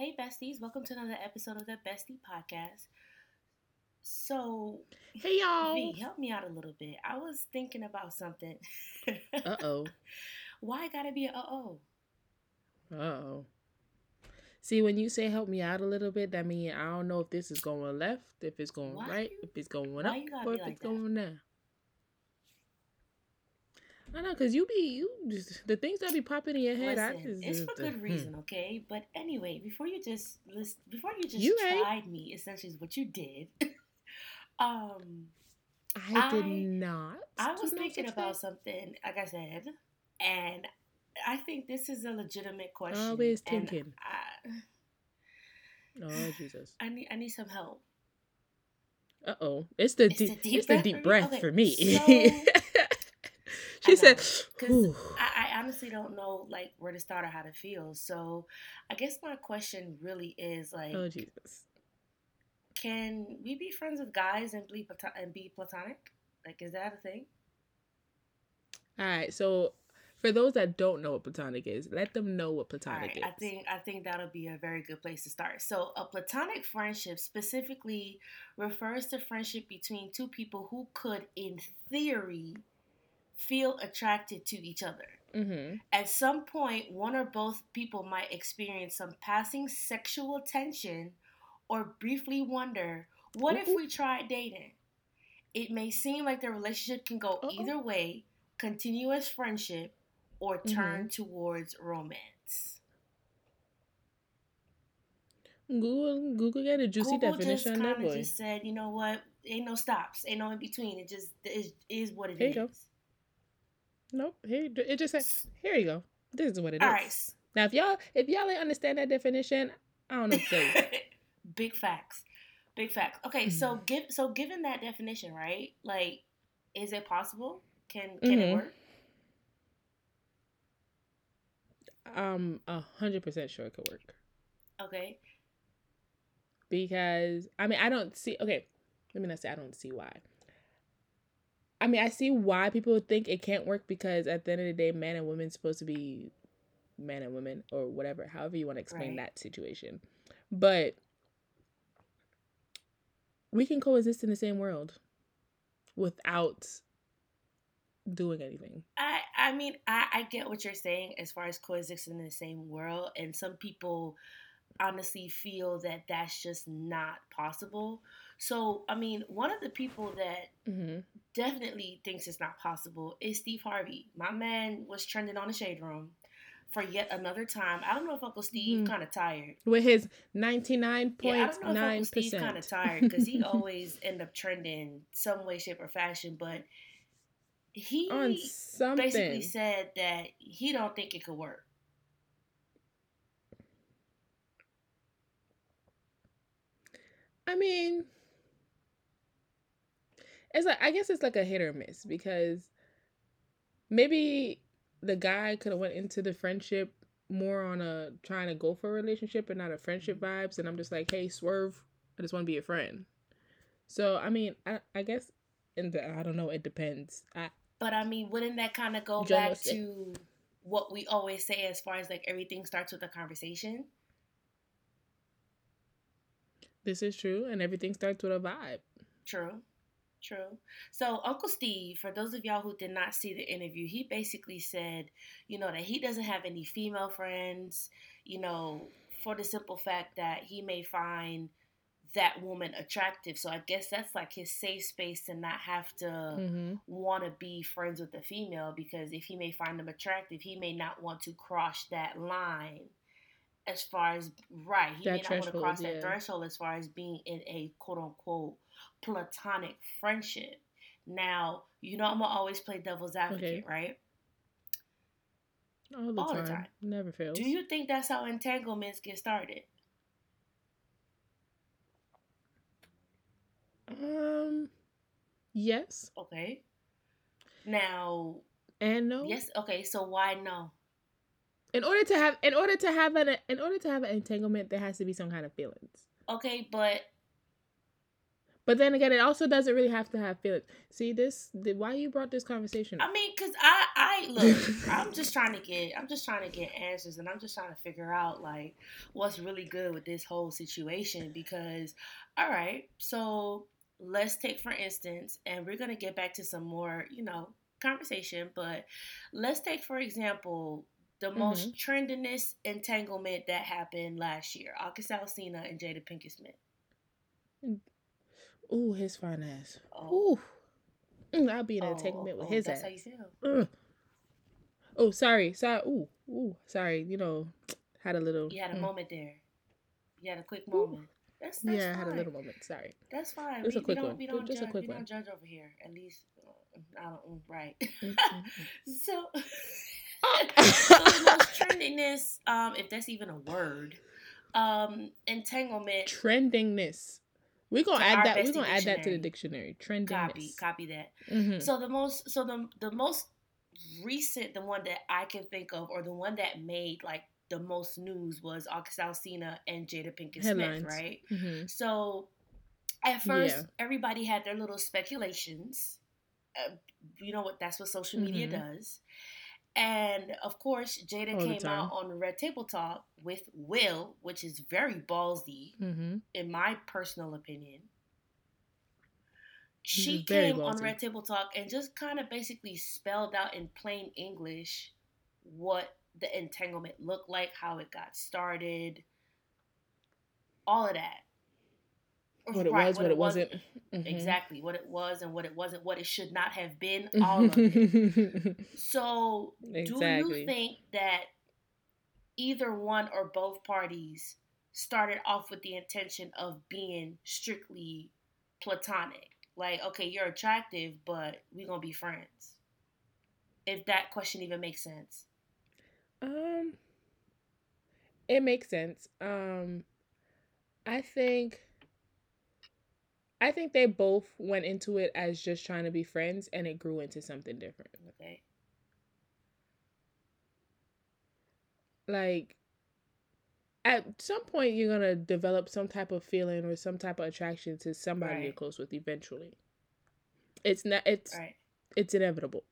Hey, besties, welcome to another episode of the Bestie Podcast. So, hey, y'all. V, help me out a little bit. I was thinking about something. uh oh. Why gotta be a uh oh? Uh oh. See, when you say help me out a little bit, that means I don't know if this is going left, if it's going why right, you, if it's going up, or if like it's that? going down. I know, cause you be you just the things that be popping in your head. Listen, I just, it's for good hmm. reason, okay? But anyway, before you just list, before you just you tried ain't. me, essentially is what you did. um, I, I, did not. I was thinking about something, like I said, and I think this is a legitimate question. Always thinking. I, oh Jesus! I need I need some help. Uh oh! It's the it's deep, deep it's the deep breath for me. Okay, so, she said, "Because I, I, honestly don't know like where to start or how to feel." So, I guess my question really is oh, like, "Oh Jesus, can we be friends with guys and be and be platonic? Like, is that a thing?" All right, so for those that don't know what platonic is, let them know what platonic right, is. I think I think that'll be a very good place to start. So, a platonic friendship specifically refers to friendship between two people who could, in theory, feel attracted to each other. Mm-hmm. At some point, one or both people might experience some passing sexual tension or briefly wonder, what Ooh. if we tried dating? It may seem like the relationship can go Uh-oh. either way continuous friendship or turn mm-hmm. towards romance. Google Google got a juicy Google definition just kind of just said, you know what? Ain't no stops, ain't no in between. It just is, is what it is. Nope. Here it just says here you go. This is what it All is. Right. Now if y'all if y'all ain't understand that definition, I don't know Big facts. Big facts. Okay, mm-hmm. so give so given that definition, right? Like, is it possible? Can can mm-hmm. it work? Um, a hundred percent sure it could work. Okay. Because I mean I don't see okay, let me not say I don't see why. I mean, I see why people think it can't work because at the end of the day, man and women supposed to be man and women or whatever, however you want to explain right. that situation. But we can coexist in the same world without doing anything. I I mean, I I get what you're saying as far as coexisting in the same world and some people honestly feel that that's just not possible. So, I mean, one of the people that mm-hmm. definitely thinks it's not possible is Steve Harvey. My man was trending on the Shade Room for yet another time. I don't know if Uncle Steve mm-hmm. kind of tired with his ninety nine point nine percent. Kind of tired because he always end up trending some way, shape, or fashion. But he basically said that he don't think it could work. I mean, it's like I guess it's like a hit or miss because maybe the guy could have went into the friendship more on a trying to go for a relationship and not a friendship vibes and I'm just like, hey, swerve, I just want to be a friend. So I mean, I I guess and I don't know, it depends. I But I mean, wouldn't that kind of go back to what we always say as far as like everything starts with a conversation? This is true, and everything starts with a vibe. True. True. So Uncle Steve, for those of y'all who did not see the interview, he basically said, you know, that he doesn't have any female friends, you know, for the simple fact that he may find that woman attractive. So I guess that's like his safe space to not have to mm-hmm. want to be friends with a female because if he may find them attractive, he may not want to cross that line as far as right. He that may not want to cross yeah. that threshold as far as being in a quote unquote platonic friendship. Now, you know I'm gonna always play devil's advocate, okay. right? All, the, All time. the time. Never fails. Do you think that's how entanglements get started? Um yes. Okay. Now and no. Yes, okay, so why no? In order to have in order to have an in order to have an entanglement, there has to be some kind of feelings. Okay, but But then again, it also doesn't really have to have feelings. See this? The, why you brought this conversation? Up? I mean, cause I, I look. I'm just trying to get. I'm just trying to get answers, and I'm just trying to figure out like what's really good with this whole situation. Because, all right, so let's take for instance, and we're gonna get back to some more, you know, conversation. But let's take for example the most mm-hmm. trendiness entanglement that happened last year: August Alsina and Jada Pinkett Smith. Mm. Ooh, his fine ass. Oh. Ooh. Mm, I'll be in an oh, entanglement with oh, his ass. Mm. Oh, sorry. Sorry. Ooh, ooh, sorry. You know, had a little. You had a mm. moment there. You had a quick moment. That's, that's yeah, fine. I had a little moment. Sorry. That's fine. Just we, a quick we one. We don't just judge, a quick we one. don't judge over here. At least, uh, I don't. Right. Mm-hmm. so, so the most trendingness, um, if that's even a word, um, entanglement. Trendingness. We're gonna add that. We're gonna add that to the dictionary. Trendingness. Copy, copy that. Mm-hmm. So the most, so the the most recent, the one that I can think of, or the one that made like the most news was August Alsina and Jada Pinkett Headlines. Smith, right? Mm-hmm. So at first, yeah. everybody had their little speculations. Uh, you know what? That's what social media mm-hmm. does. And of course, Jada All came out on Red Table Talk with Will, which is very ballsy, mm-hmm. in my personal opinion. She came ballsy. on Red Table Talk and just kind of basically spelled out in plain English what the entanglement looked like, how it got started, all of that what it right, was, what, what it wasn't. wasn't. Mm-hmm. Exactly what it was and what it wasn't, what it should not have been, all of it. so, exactly. do you think that either one or both parties started off with the intention of being strictly platonic? Like, okay, you're attractive, but we're gonna be friends. If that question even makes sense. Um, it makes sense. Um, I think I think they both went into it as just trying to be friends and it grew into something different. Okay. Like at some point you're going to develop some type of feeling or some type of attraction to somebody right. you're close with eventually. It's not it's right. it's inevitable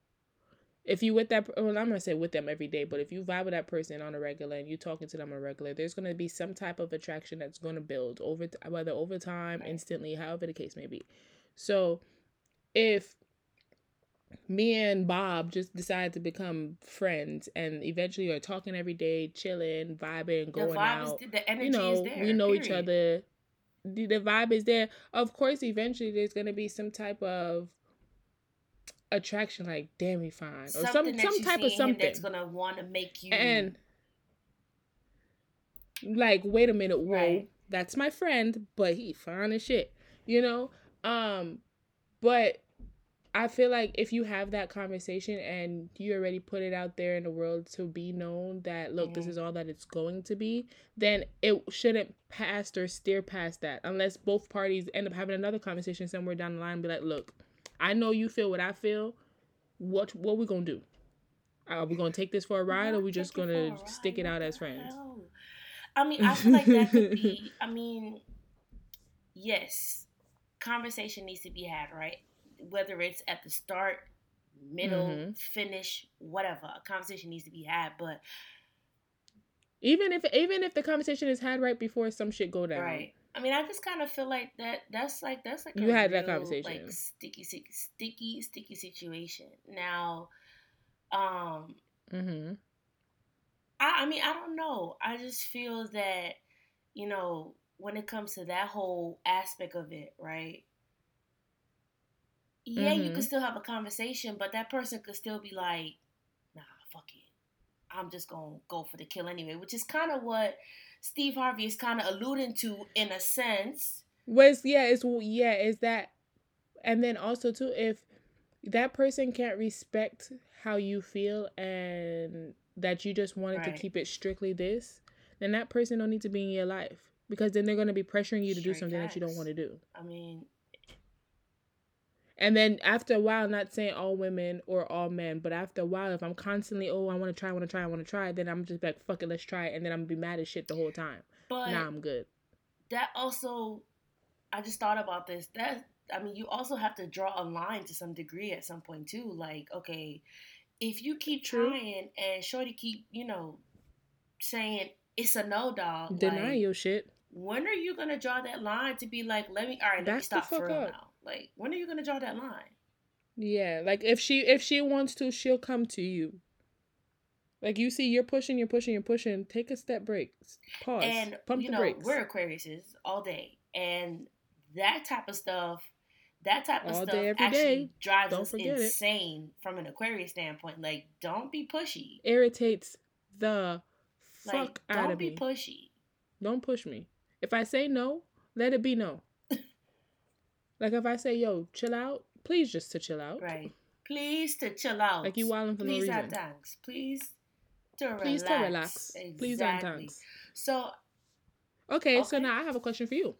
if you with that well i'm gonna say with them every day but if you vibe with that person on a regular and you're talking to them on a regular there's gonna be some type of attraction that's gonna build over whether over time instantly however the case may be. So if me and bob just decide to become friends and eventually are talking every day chilling vibing going out is, the energy you know there, we know period. each other the, the vibe is there. Of course eventually there's gonna be some type of attraction, like damn he fine, or something some some type of something that's gonna want to make you and like wait a minute, whoa, right. that's my friend, but he fine as shit, you know. Um, but I feel like if you have that conversation and you already put it out there in the world to be known that look, mm-hmm. this is all that it's going to be, then it shouldn't pass or steer past that unless both parties end up having another conversation somewhere down the line and be like, look, I know you feel what I feel. What what we gonna do? Are we gonna take this for a ride, or we just gonna stick it out as friends? I mean, I feel like that could be. I mean, yes, conversation needs to be had, right? Whether it's at the start, middle, mm-hmm. finish, whatever, a conversation needs to be had. But even if even if the conversation is had right before some shit go down, right? I mean, I just kind of feel like that. That's like that's like you had real, that conversation, like sticky, sticky, sticky, sticky situation. Now, um, mm-hmm. I, I mean, I don't know. I just feel that you know when it comes to that whole aspect of it, right? Yeah, mm-hmm. you could still have a conversation, but that person could still be like, "Nah, fuck it. I'm just gonna go for the kill anyway," which is kind of what Steve Harvey is kind of alluding to in a sense. Was yeah, it's yeah, is that, and then also too, if that person can't respect how you feel and that you just wanted right. to keep it strictly this, then that person don't need to be in your life because then they're going to be pressuring you to Straight do something facts. that you don't want to do. I mean, and then after a while, not saying all women or all men, but after a while, if I'm constantly, oh, I want to try, I want to try, I want to try, then I'm just like, fuck it, let's try it. And then I'm going to be mad as shit the whole time. But now I'm good. That also I just thought about this. That I mean, you also have to draw a line to some degree at some point too. Like, okay, if you keep True. trying and Shorty keep, you know, saying it's a no dog, Deny like, your shit. when are you gonna draw that line to be like, let me, all right, let me Back the stop for real up. now? Like, when are you gonna draw that line? Yeah, like if she if she wants to, she'll come to you. Like you see, you're pushing, you're pushing, you're pushing. Take a step break. Pause. and Pump you the know, brakes. we're Aquariuses all day, and that type of stuff, that type of All stuff day, actually day. drives Don't us forget it. insane from an Aquarius standpoint. Like, don't be pushy. Irritates the Like, fuck out of it. don't of be me. pushy. Don't push me. If I say no, let it be no. Like if I say, yo, chill out, please just to chill out. Right. Please to chill out. Like you wilding for no Please reason. and thanks. Please to Please relax. to relax. Please and Exactly. thanks. So Okay, so now I have a question for you.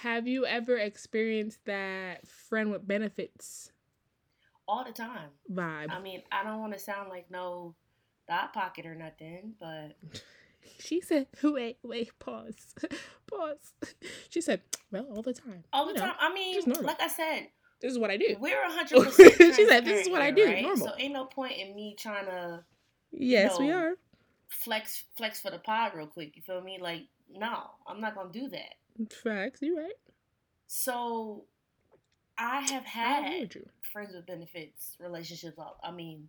Have you ever experienced that friend with benefits all the time. vibe? I mean, I don't want to sound like no dot pocket or nothing, but She said, wait, wait, pause. pause. She said, well, all the time. all the You know, time. I mean, like I said, This is what I do. we're hundred percent. She said, "This is what I do, normal." So ain't no point in me trying to Yes, we are. flex flex for the pod real quick. You feel me? Like, no, I'm not gonna do that. Facts, you right. So I have had you. friends with benefits relationships. I mean,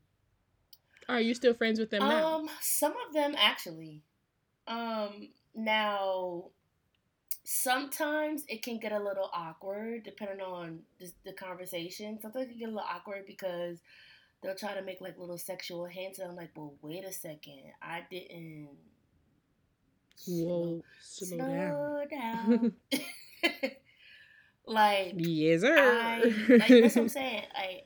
Are you still friends with them now? Um, some of them actually. Um, now sometimes it can get a little awkward depending on the, the conversation. Sometimes it can get a little awkward because they'll try to make like little sexual hints, and I'm like, well, wait a second, I didn't. Whoa, slow, down. down. like Yes, sir. I like that's what I'm saying. Like,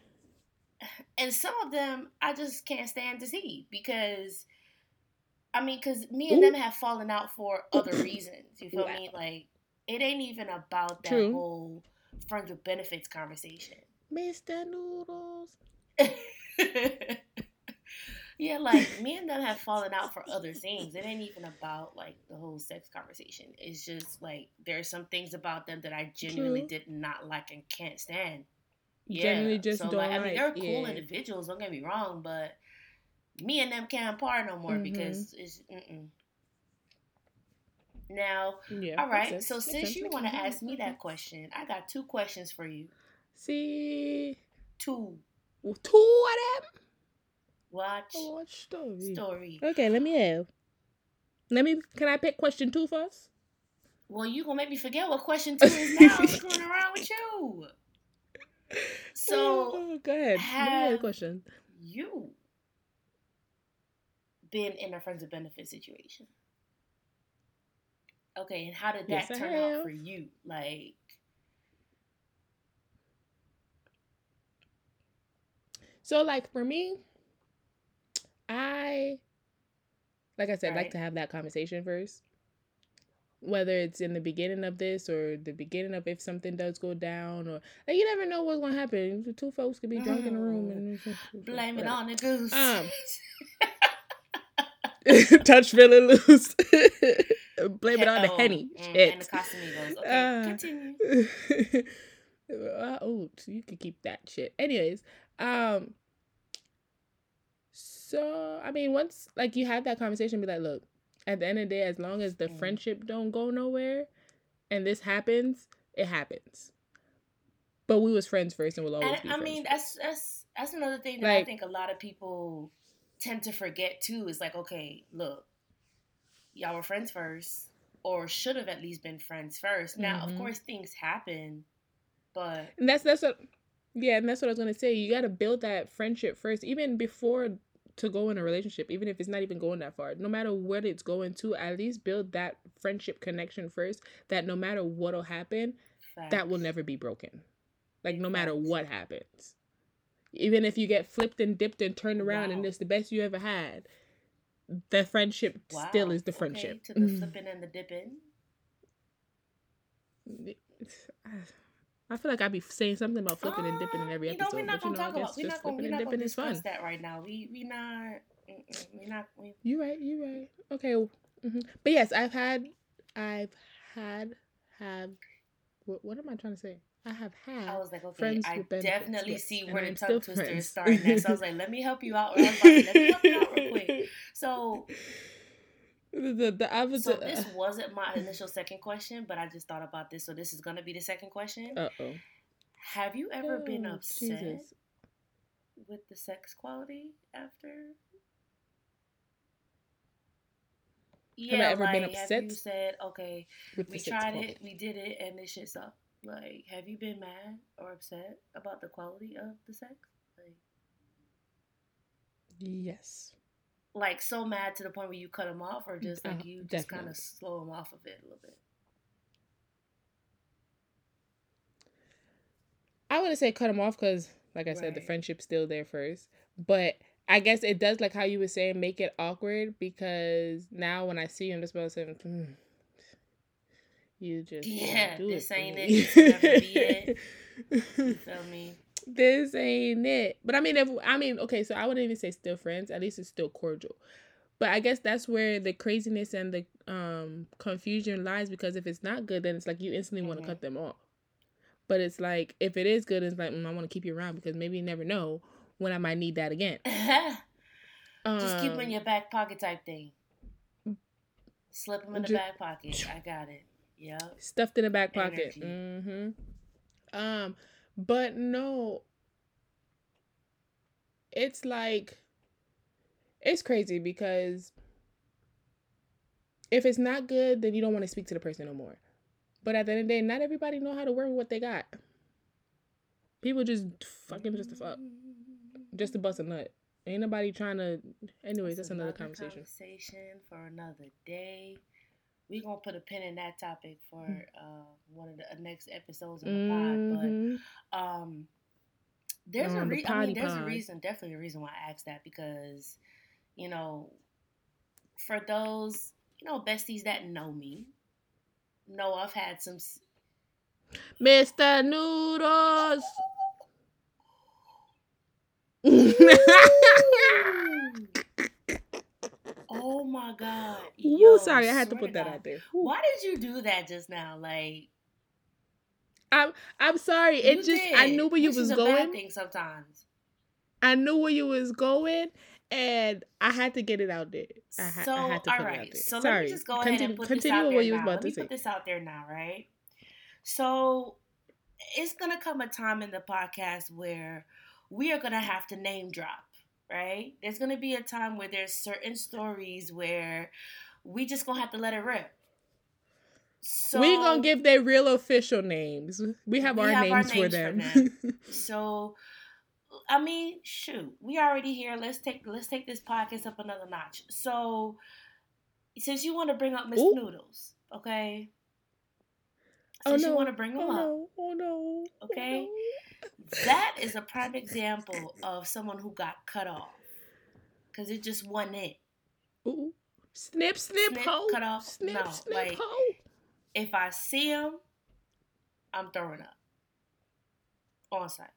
and some of them I just can't stand to see because, I mean, because me and Ooh. them have fallen out for other reasons. You feel Wow. me? Like, it ain't even about that True. whole friends with benefits conversation. Mr. Noodles. yeah, like me and them have fallen out for other things. It ain't even about like the whole sex conversation. It's just like there's some things about them that I genuinely True. did not like and can't stand. Generally just don't like, I mean, like, they're cool yeah. individuals. Don't get me wrong, but me and them can't part no more Mhm. because it's mm-mm. now. Yeah. All right, so since sense, you want to ask me that question, I got two questions for you. See, Two. two of them. Watch Watch story. story. Okay, let me have. Let me. Can I pick question two first? Well, you gonna make me forget what question two is now. What's going around with you? So Oh, go ahead. Let me hear have- question. you been in a friends with benefit situation? Okay, and how did that Yes, turn out for you? Like, So, like for me, I, like I said, like to have that conversation first. Whether it's in the beginning of this or the beginning of if something does go down, or like you never know what's gonna happen. The two folks could be drunk in a room and blame it on the goose. Um, touch feeling loose. Blame it on the henny. mm, Shit. and the Casamigos. Okay, Ah. continue. uh, oh, so you could keep that shit. Anyways, um, so I mean, once like you have that conversation, be like, look, at the end of the day, as long as the Mm. friendship don't go nowhere, and this happens, it happens. But we was friends first, and we'll always And be I friends. mean, first. that's that's that's another thing that I think a lot of people tend to forget too. Is like, okay, look, y'all were friends first, or should have at least been friends first. Now, of Mhm. course, things happen, but And that's that's what yeah, and that's what I was gonna say. You gotta build that friendship first, even before to go in a relationship, even if it's not even going that far. No matter what it's going to, at least build that friendship connection first. That no matter what'll happen, that will never be broken. Like no matter Facts. what happens. Even if you get flipped and dipped and turned around and it's the best you ever had, the friendship still is the okay, friendship. to the flipping and the dipping. I feel like I'd be saying something about flipping and dipping in Uh, every you know, episode, we're not but you gonna know, talk about. We're just not gonna. We're flipping not and gonna dipping is fun. that right now. We we not. We not. We, You right, you right. Okay, hmm but yes, I've had I've had have what, what am I trying to say? I have had. I was like, okay, friends I definitely yes, see where the tongue twister is starting at. So I was like, let me help you out. I was about let me help you out real quick. So, the the was so this wasn't my initial second question, but I just thought about this. So this is gonna be the second question. uh oh. Have you ever been Oh, upset Jesus. with the sex quality after? have I Yeah, ever been like have upset you said, okay, we tried quality. it, we did it, and this shit sucked. Like, have you been mad or upset about the quality of the sex? Like, Yes. like so mad to the point where you cut them off, or just like Uh, you just kind of slow them off of it a little bit. I wouldn't say cut them off because, like I said, the friendship's still there first. But I guess it does, like how you were saying, make it awkward because now when I see him, this person, mm, you just Yeah, do this it ain't me." it. This never be it. You feel me? this ain't it. But I mean, if I mean, okay, so I wouldn't even say still friends. At least it's still cordial. But I guess that's where the craziness and the um confusion lies because if it's not good, then it's like you instantly want Mhm. to cut them off. But it's like if it is good, it's like mm, I want to keep you around because maybe you never know when I might need that again. just keep them in Um, your back pocket type thing. Slip them in the back pocket. I got it. Yep. stuffed in the back pocket. Energy. Mm-hmm. Um, but no, it's like it's crazy because if it's not good, then you don't want to speak to the person no more. But at the end of the day, not everybody know how to work with what they got. People just fucking just to fuck, just to bust a nut. Ain't nobody trying to. Anyways, that's another conversation. conversation for another day. We gonna put a pin in that topic for uh, one of the uh, next episodes of the Mhm. pod. But um, there's a On the I mean, there's a reason, definitely a reason why I asked that because, you know, for those you know besties that know me, know I've had some. s- Mr. Noodles. Oh my god! Yo, sorry, I had to put that God. out there. Woo. Why did you do that just now? Like I'm I'm sorry. It just I knew where you was is a bad going. sometimes. I knew where you was going, and I had to get it out there. I, ha- so I had to all put it out there. so let sorry. me just go ahead continue and put continue this out with there what you was now. about Let to me say. put this out there now, right? So it's gonna come a time in the podcast where we are gonna have to name drop, right? There's gonna be a time where there's certain stories where we just gonna have to let it rip. So we gonna give their real official names. We have, We our, have our names for names for them. them. So, I mean, shoot, we already here. Let's take let's take this podcast up another notch. So, since you want to bring up Miss Noodles, okay? oh no! you want to bring him oh up, no! Oh no! oh, Okay. no. That is a prime example of someone who got cut off because it just wasn't it. Ooh. Snip, snip, Snip, ho. cut off. Snip, No, snip, like- ho. If I see him, I'm throwing up on site.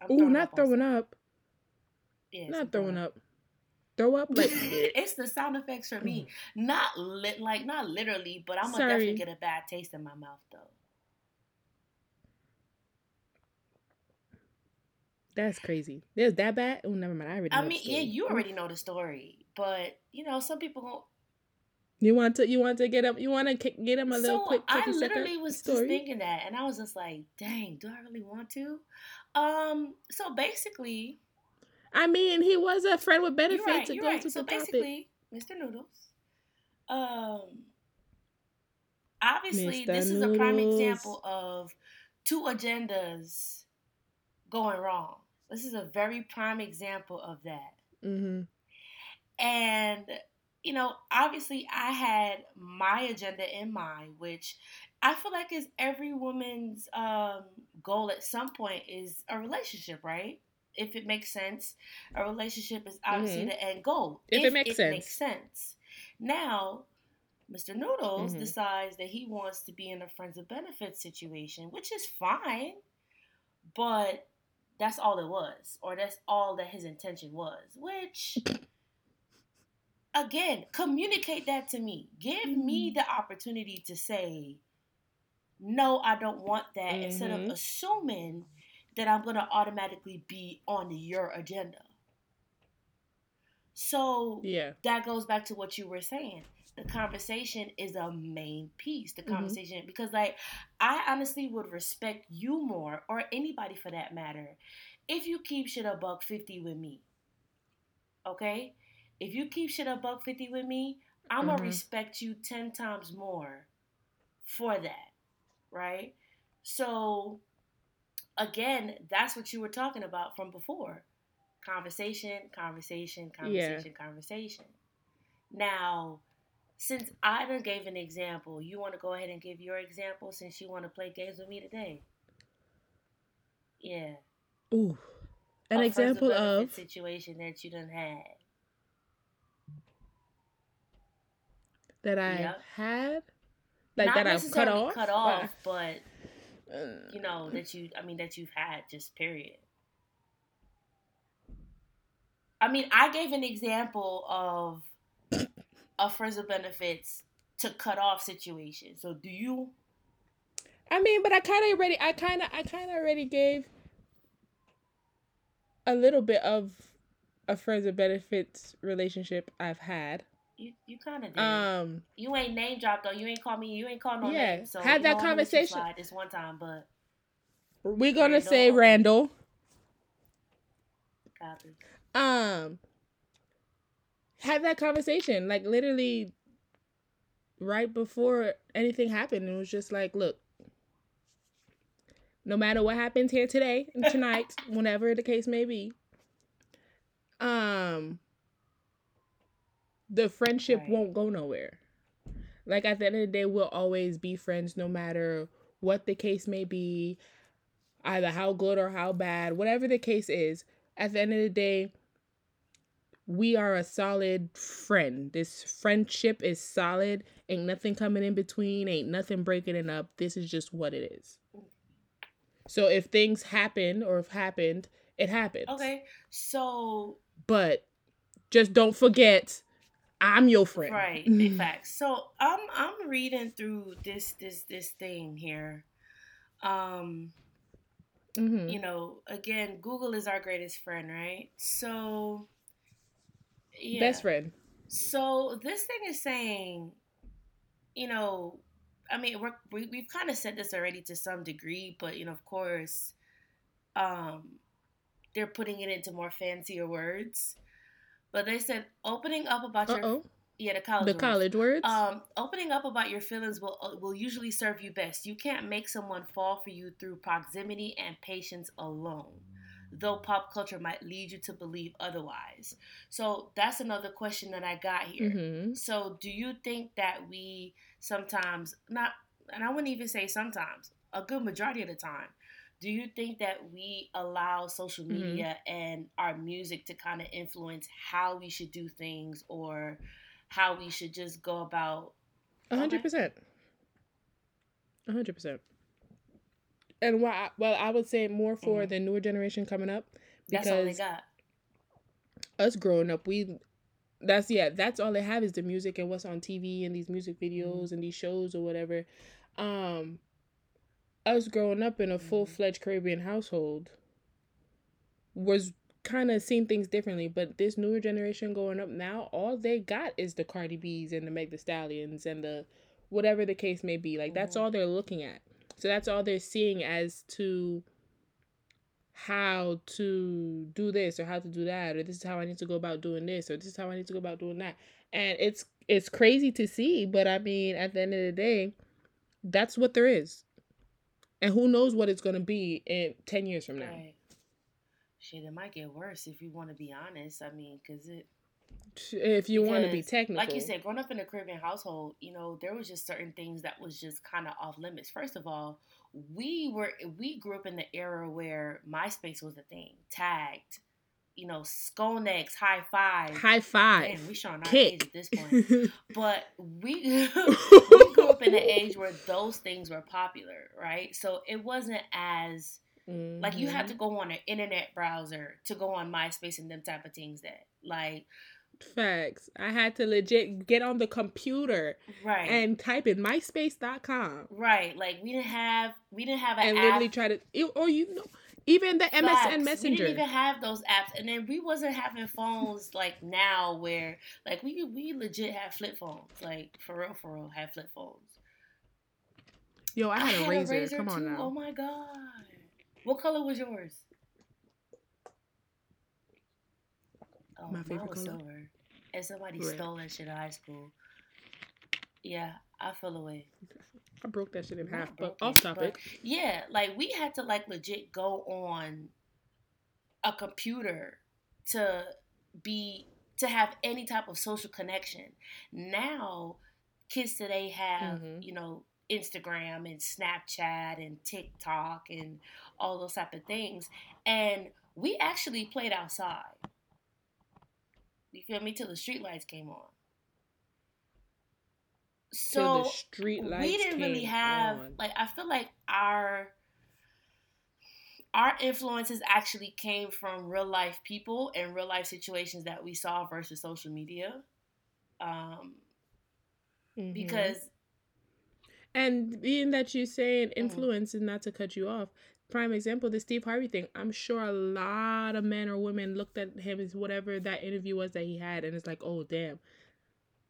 I'm Ooh, not on throwing site. up. I'm Not throwing up. Throw up like. it's the sound effects for me. Mm. Not lit like not literally, but I'm gonna Sorry. definitely get a bad taste in my mouth though. That's crazy. There's that bad? Oh, never mind. I already. I mean, yeah, you already know the story, but you know, some people You want to? You want to get him? You want to get him a little so quick? I literally was just thinking that, and I was just like, "Dang, do I really want to?" Um, so basically, I mean, he was a friend with benefits. right. You're goes right. with So the topic. Mr. Noodles, um, obviously, Mr. this is a prime example of two agendas going wrong. This is a very prime example of that. Mm-hmm. And, you know, obviously I had my agenda in mind, which I feel like is every woman's um, goal at some point is a relationship, right? If it makes sense, a relationship is obviously Mhm. the end goal. If it makes it sense. makes sense. Now, Mr. Noodles Mhm. decides that he wants to be in a friends of benefits situation, which is fine, but that's all it was, or that's all that his intention was, which again, communicate that to me. Give mm-hmm. me the opportunity to say, no, I don't want that, mm-hmm. instead of mm-hmm. assuming that I'm going to automatically be on your agenda. So yeah. that goes back to what you were saying. The conversation is a main piece. The mm-hmm. conversation, mm-hmm. because like I honestly would respect you more, or anybody for that matter, if you keep shit a buck fifty with me. Okay, if you keep shit a buck fifty with me, I'm gonna mm-hmm. respect you ten times more for that, right? So again, that's what you were talking about from before. Conversation, conversation, conversation, yeah. conversation. Now, since I done gave an example, you want to go ahead and give your example since you want to play games with me today. Yeah. Ooh. An a example of situation that you done had. That I yep. had? Like Not that I've cut off? Cut off, but you know uh. that you i mean that you've had just period i mean i gave an example of a friends of benefits to cut off situation so do you i mean but i kind of already i kind of i kind of already gave a little bit of a friends of benefits relationship i've had you you kind of did. Um, you ain't name dropped though. You ain't call me. You ain't call no yeah, name. So had that conversation this one time, but we're gonna Randall, say Randall. Copy. Um, had that conversation like literally right before anything happened. It was just like, look, no matter what happens here today and tonight, whenever the case may be, um, the friendship right. won't go nowhere. Like at the end of the day, we'll always be friends no matter what the case may be, either how good or how bad, whatever the case is. At the end of the day, we are a solid friend. This friendship is solid. Ain't nothing coming in between, ain't nothing breaking it up. This is just what it is. So if things happen or if happened, it happened. Okay. So but just don't forget I'm your friend. Right. In fact. So I'm I'm reading through this this this thing here. Um mm-hmm. you know, again, Google is our greatest friend, right? So yeah. Best friend. So this thing is saying, you know, I mean, we're, we we've kind of said this already to some degree, but you know, of course, um, they're putting it into more fancier words. But they said opening up about Uh-oh. your yeah the college the words. college words. Um, opening up about your feelings will uh, will usually serve you best. You can't make someone fall for you through proximity and patience alone though pop culture might lead you to believe otherwise. So that's another question that I got here. Mm-hmm. So do you think that we sometimes not and I wouldn't even say sometimes, a good majority of the time, do you think that we allow social media mm-hmm. and our music to kind of influence how we should do things or how we should just go about 100%. 100% and why? I, well I would say more for mm-hmm. the newer generation coming up because that's all they got. Us growing up, we that's yeah, that's all they have is the music and what's on TV and these music mm-hmm. videos mm-hmm. and these shows or whatever. Um us growing up in a mm-hmm. full-fledged Caribbean household was kind of seeing things differently, but this newer generation going up now, all they got is the Cardi B's and the Meg the Stallions and the whatever the case may be. Like that's mm-hmm. all they're looking at. So that's all they're seeing as to how to do this or how to do that or this is how I need to go about doing this or this is how I need to go about doing that. And it's it's crazy to see, but I mean at the end of the day, that's what there is. And who knows what it's going to be in 10 years from now. Right. Shit, it might get worse if you want to be honest. I mean, because it. If you want to be technical. Like you said, growing up in a Caribbean household, you know, there was just certain things that was just kind of off limits. First of all, we were we grew up in the era where MySpace was a thing, tagged, you know, Sconex, Hi5. High five. Damn, we showing our Kick. age at this point. but we, we grew up in an age where those things were popular, right? So it wasn't as mm-hmm. like you had to mm-hmm. go on an internet browser to go on MySpace and them type of things that like Facts. I had to legit get on the computer Right. and type in myspace.com right. Like we didn't have we didn't have an and app. literally try to or you know even the Facts. MSN We Messenger. didn't even have those apps, and then we wasn't having phones like now, where like we we legit had flip phones, like for real, for real, had flip phones. Yo, I had, a, Razr. Come on too. now. Oh my god, what color was yours? Oh, My favorite color? silver, and somebody Red. stole that shit in high school. Yeah, I feel away. I broke that shit in half, but off it, topic. Yeah, like we had to like legit go on a computer to be to have any type of social connection. Now, kids today have, Mhm. you know, Instagram and Snapchat and TikTok and all those type of things. And we actually played outside. You feel me? Till the street lights came on. So the street lights we didn't really have on. like I feel like our our influences actually came from real life people and real life situations that we saw versus social media. Um, Mhm. because And being that you saying Mm. influence and not to cut you off. Prime example, the Steve Harvey thing. I'm sure a lot of men or women looked at him as whatever that interview was that he had, and it's like, oh damn.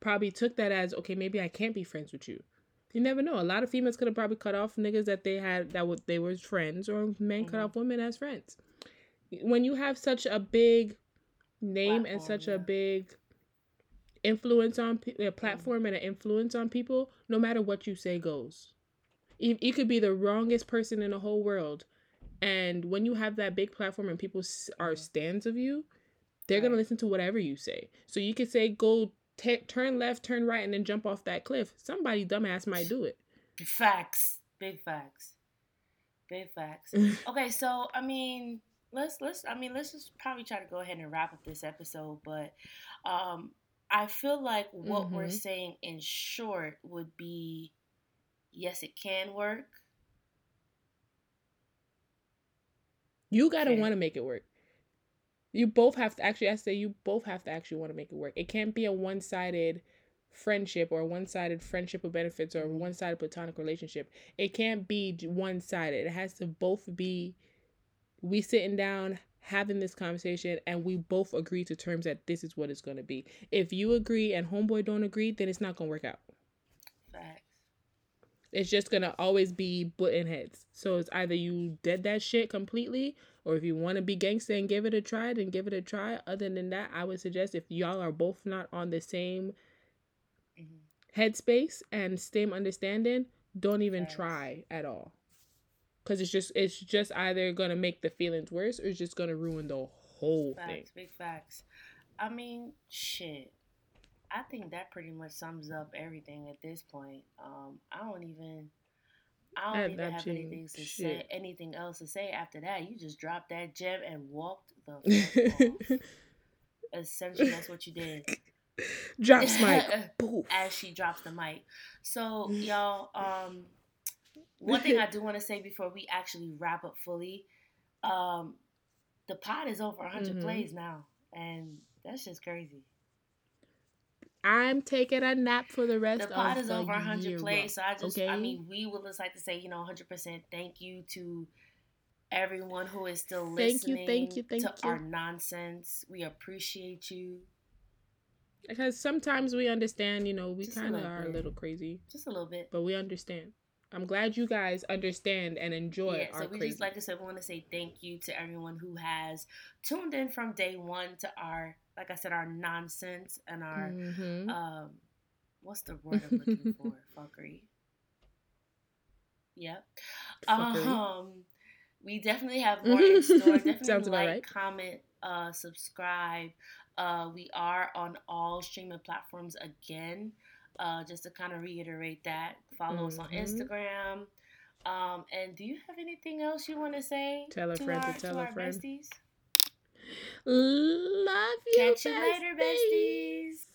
Probably took that as okay, maybe I can't be friends with you. You never know. A lot of females could have probably cut off niggas that they had that would they were friends, or men cut Mhm. off women as friends. When you have such a big name and such yeah. a big influence on a platform and an influence on people, no matter what you say goes. You, you could be the wrongest person in the whole world, and when you have that big platform and people are stands of you, they're gonna listen to whatever you say. So you could say go ta turn left, turn right, and then jump off that cliff. Somebody dumbass might do it. facts, big facts, big facts. Okay, so I mean, let's let's I mean let's just probably try to go ahead and wrap up this episode, but um I feel like what we're Mhm. saying in short would be yes, it can work. You gotta Okay. want to make it work. You both have to actually. I say you both have to actually want to make it work. It can't be a one-sided friendship or a one-sided friendship with benefits or a Mhm. one-sided platonic relationship. It can't be one-sided. It has to both be. We sitting down having this conversation and we both agree to terms that this is what it's gonna be. If you agree and homeboy don't agree, then it's not gonna work out. Facts. It's just gonna always be button heads. So it's either you dead that shit completely, or if you want to be gangster and give it a try, then give it a try. Other than that, I would suggest if y'all are both not on the same hmm headspace and same understanding, don't even Facts. try at all. Cause it's just it's just either gonna make the feelings worse or it's just gonna ruin the whole thing. Facts, big facts. I mean, shit. I think that pretty much sums up everything at this point. Um, I don't even, I don't That- even that have anything to say, anything else to say after that. You just dropped that gem and walked the. Essentially, that's what you did. Drops mic. As she drops the mic. So, y'all, um, one thing I do want to say before we actually wrap up fully, um, the pod is over 100 Mhm. plays now, and that's just crazy. I'm taking a nap for the rest The of pod is the over 100 year. plays, so I just, I okay? mean, we would just like to say, you know, 100% thank you to everyone who is still listening. Thank you, thank you, thank to you. our nonsense. We appreciate you Because sometimes we understand, you know, we kind of are a little crazy, just a little bit. but we understand. I'm glad you guys understand and enjoy yeah, our so we crazy. just like I said, we want to say thank you to everyone who has tuned in from day one to our, like I said, our nonsense and our, Mhm. um, what's the word I'm looking for? Fuckery. Yep. Fuckery. Um, we definitely have more in store. Definitely Sounds about like, right. comment, uh, subscribe. Uh, we are on all streaming platforms again. Uh, just to kind of reiterate that, follow us on Mhm. Instagram. Um, and do you have anything else you want to say? Tell a friend to our, tell to a friend. besties? Love you, Catch you later, besties. besties.